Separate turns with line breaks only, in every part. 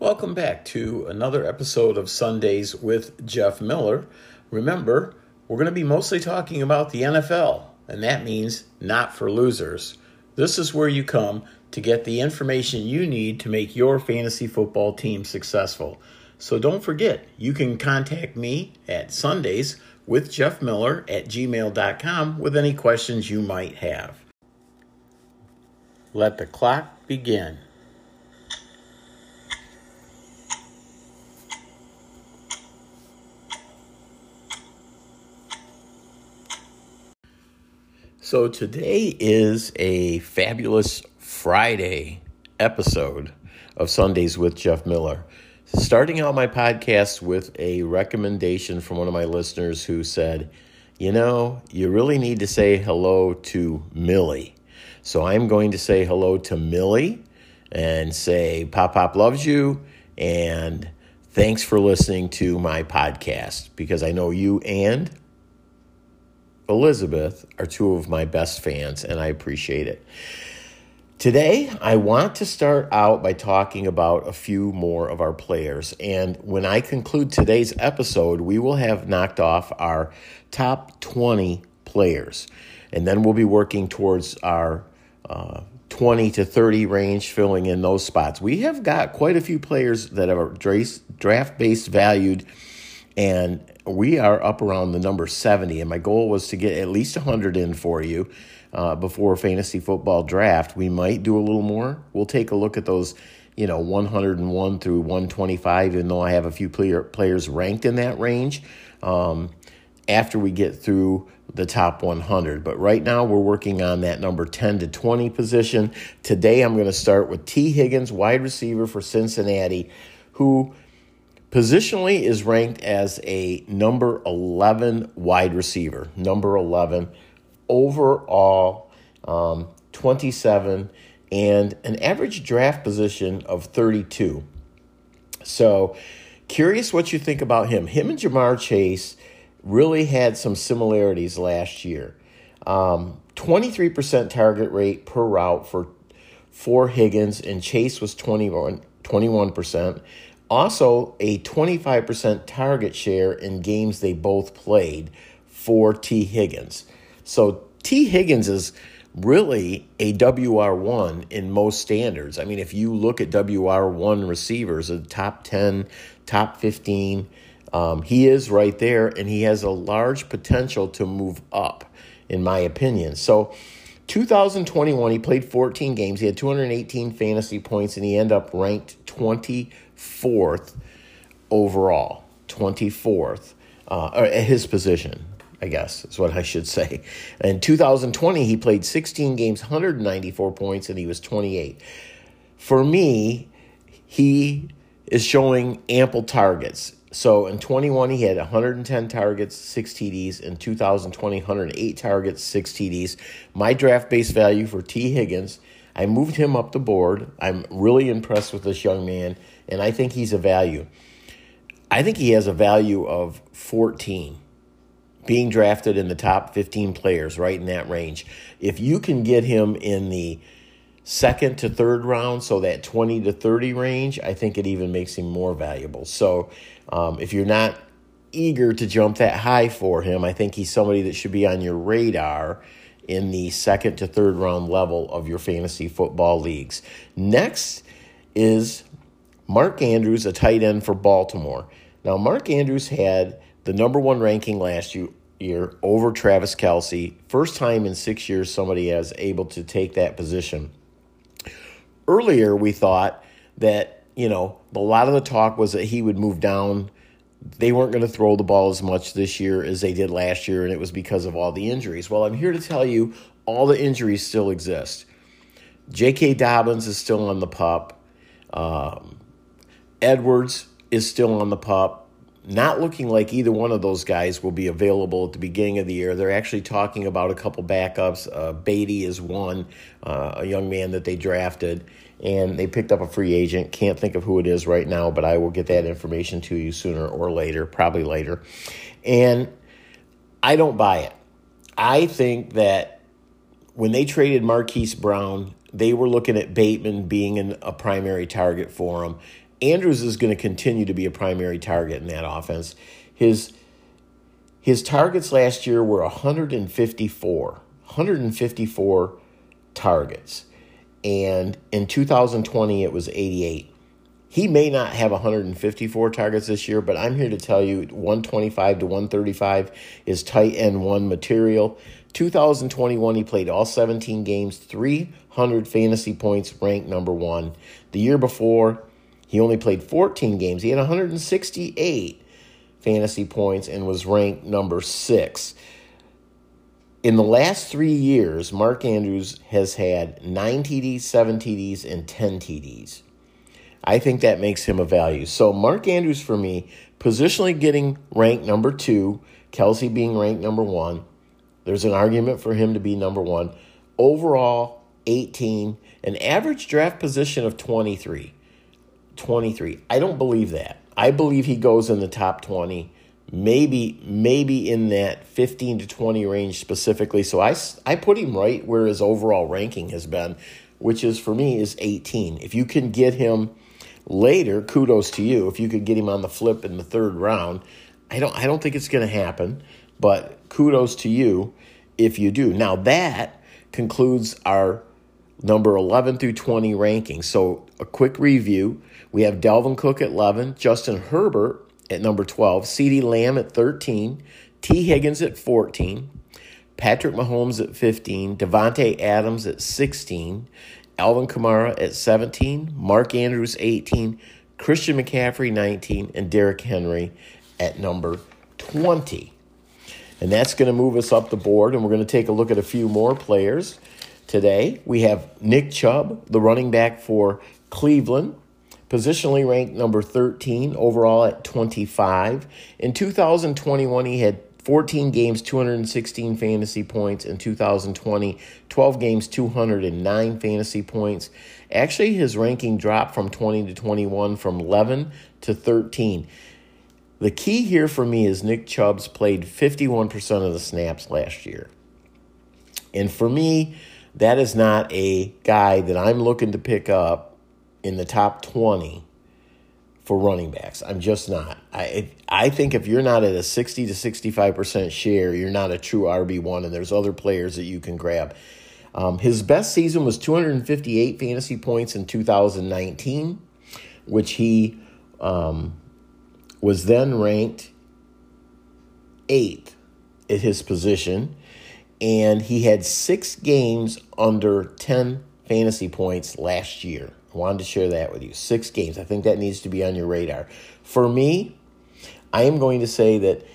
Welcome back to another episode of Sundays with Jeff Miller. Remember, we're going to be mostly talking about the NFL, and that means not for losers. This is where you come to get the information you need to make your fantasy football team successful. So don't forget, you can contact me at Sundays with Jeff Miller at gmail.com with any questions you might have. Let the clock begin. So today is a fabulous Friday episode of Sundays with Jeff Miller. Starting out my podcast with a recommendation from one of my listeners who said, You know, you really need to say hello to Millie. So I'm going to say hello to Millie and say, Pop Pop loves you. And thanks for listening to my podcast because I know you and Elizabeth are two of my best fans, and I appreciate it. Today, I want to start out by talking about a few more of our players. And when I conclude today's episode, we will have knocked off our top 20 players. And then we'll be working towards our uh, 20 to 30 range, filling in those spots. We have got quite a few players that are draft based valued and we are up around the number 70 and my goal was to get at least 100 in for you uh, before fantasy football draft. We might do a little more. We'll take a look at those you know 101 through 125 even though i have a few player, players ranked in that range um, after we get through the top 100 but right now we're working on that number 10 to 20 position. Today i'm going to start with Tee Higgins wide receiver for cincinnati who Positionally is ranked as a number 11 wide receiver, number 11 overall, um, 27, and an average draft position of 32. So, curious what you think about him. Him and Ja'Marr Chase really had some similarities last year. Um, 23% target rate per route for for Higgins, and Chase was 21, 21%. Also, a 25% target share in games they both played for Tee Higgins. So Tee Higgins is really a WR1 in most standards. I mean, if you look at WR1 receivers, the top 10, top 15, um, he is right there, and he has a large potential to move up, in my opinion. So, 2021, he played 14 games. He had 218 fantasy points, and he ended up ranked 20 fourth overall, 24th, uh, at his position, I guess is what I should say. In 2020, he played 16 games, 194 points, and he was 28. For me, he is showing ample targets. So in 21, he had 110 targets, six TDs. In 2020, 108 targets, six TDs. My draft base value for Tee Higgins, I moved him up the board. I'm really impressed with this young man and I think he's a value. I think he has a value of 14 being drafted in the top 15 players right in that range. If you can get him in the second to third round, so that 20 to 30 range, I think it even makes him more valuable. So um, if you're not eager to jump that high for him, I think he's somebody that should be on your radar in the second to third round level of your fantasy football leagues. Next is Mark Andrews, a tight end for Baltimore. Now, Mark Andrews had the number one ranking last year over Travis Kelce. First time in six years somebody has able to take that position. Earlier, we thought that, you know, a lot of the talk was that he would move down. They weren't going to throw the ball as much this year as they did last year, and it was because of all the injuries. Well, I'm here to tell you all the injuries still exist. J.K. Dobbins is still on the pup. Um, Edwards is still on the pup. Not looking like either one of those guys will be available at the beginning of the year. They're actually talking about a couple backups. Uh, Badie is one, uh, a young man that they drafted, and they picked up a free agent. Can't think of who it is right now, but I will get that information to you sooner or later, probably later. And I don't buy it. I think that when they traded Marquise Brown, they were looking at Bateman being an, a primary target for him Andrews is going to continue to be a primary target in that offense. His his targets last year were 154. 154 targets. And in 2020 it was 88. He may not have 154 targets this year, but I'm here to tell you 125 to 135 is tight end one material. 2021, he played all 17 games, 300 fantasy points, ranked number one. The year before, he only played 14 games. He had 168 fantasy points and was ranked number six. In the last three years, Mark Andrews has had nine TDs, seven TDs, and 10 TDs. I think that makes him a value. So Mark Andrews for me, positionally getting ranked number two, Kelce being ranked number one. There's an argument for him to be number one. Overall, 18, an average draft position of 23. 23. I don't believe that. I believe he goes in the top 20, maybe maybe in that 15 to 20 range specifically. So I, I put him right where his overall ranking has been, which is for me is 18. If you can get him later, kudos to you. If you could get him on the flip in the third round, I don't I don't think it's going to happen, but kudos to you if you do. Now that concludes our number 11 through 20 rankings. So a quick review. We have Dalvin Cook at 11, Justin Herbert at number 12, CeeDee Lamb at 13, Tee Higgins at 14, Patrick Mahomes at 15, Davante Adams at 16, Alvin Kamara at 17, Mark Andrews 18, Christian McCaffrey 19, and Derrick Henry at number 20. And that's going to move us up the board, and we're going to take a look at a few more players today. We have Nick Chubb, the running back for Cleveland, positionally ranked number 13, overall at 25. In 2021, he had 14 games, 216 fantasy points. In 2020, 12 games, 209 fantasy points. Actually, his ranking dropped from 20 to 21, from 11 to 13. The key here for me is Nick Chubb's played 51% of the snaps last year. And for me, that is not a guy that I'm looking to pick up in the top 20 for running backs. I'm just not. I I think if you're not at a 60 to 65% share, you're not a true RB1 and there's other players that you can grab. Um, his best season was 258 fantasy points in 2019, which he um, was then ranked eighth at his position, and he had six games under 10 fantasy points last year. I wanted to share that with you. Six games. I think that needs to be on your radar. For me, I am going to say that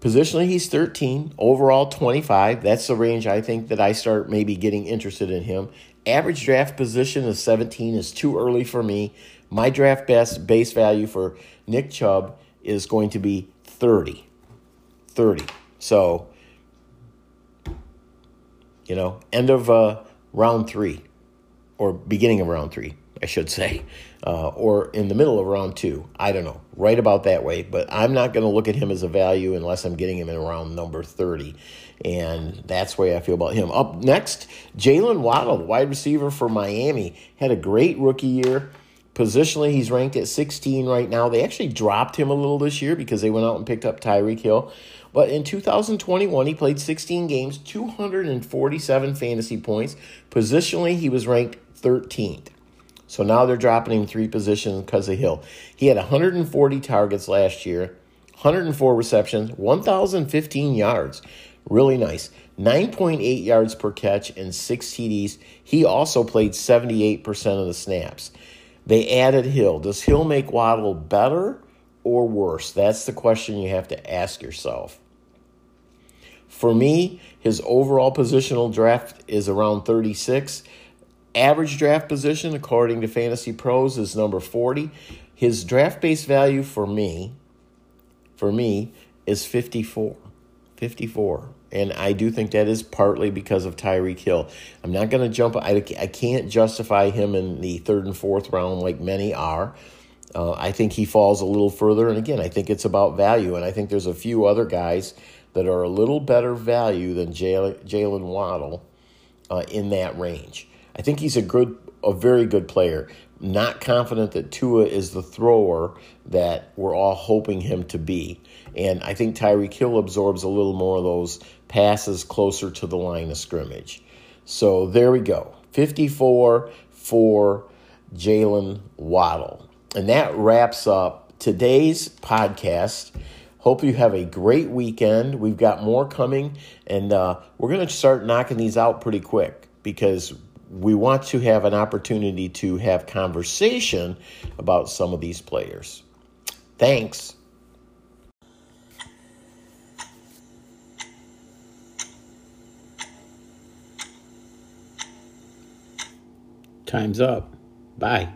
positionally he's 13, overall 25. That's the range I think that I start maybe getting interested in him. Average draft position of 17 is too early for me. My draft best base value for Nick Chubb is going to be 30. 30. So, you know, end of uh, round three or beginning of round three, I should say, uh, or in the middle of round two. I don't know, right about that way. But I'm not going to look at him as a value unless I'm getting him in around number 30. And that's the way I feel about him. Up next, Jalen Waddle, wide receiver for Miami, had a great rookie year. Positionally, he's ranked at 16 right now. They actually dropped him a little this year because they went out and picked up Tyreek Hill. But in 2021, he played 16 games, 247 fantasy points. Positionally, he was ranked 13th. So now they're dropping him three positions because of Hill. He had 140 targets last year, 104 receptions, 1,015 yards. Really nice. 9.8 yards per catch and six TDs. He also played 78% of the snaps. They added Hill. Does Hill make Waddle better or worse? That's the question you have to ask yourself. For me, his overall positional draft is around 36. Average draft position, according to Fantasy Pros, is number 40. His draft base value for me, for me, is 54. 54. And I do think that is partly because of Tyreek Hill. I'm not going to jump, I, I can't justify him in the third and fourth round like many are. Uh, I think he falls a little further. And again, I think it's about value. And I think there's a few other guys that are a little better value than Jalen Waddle uh, in that range. I think he's a good, a very good player. not confident that Tua is the thrower that we're all hoping him to be. And I think Tyreek Hill absorbs a little more of those passes closer to the line of scrimmage. So there we go 54 for Jalen Waddle. And that wraps up today's podcast. Hope you have a great weekend. We've got more coming, and uh, we're going to start knocking these out pretty quick because we want to have an opportunity to have conversation about some of these players. Thanks.
Time's up. Bye.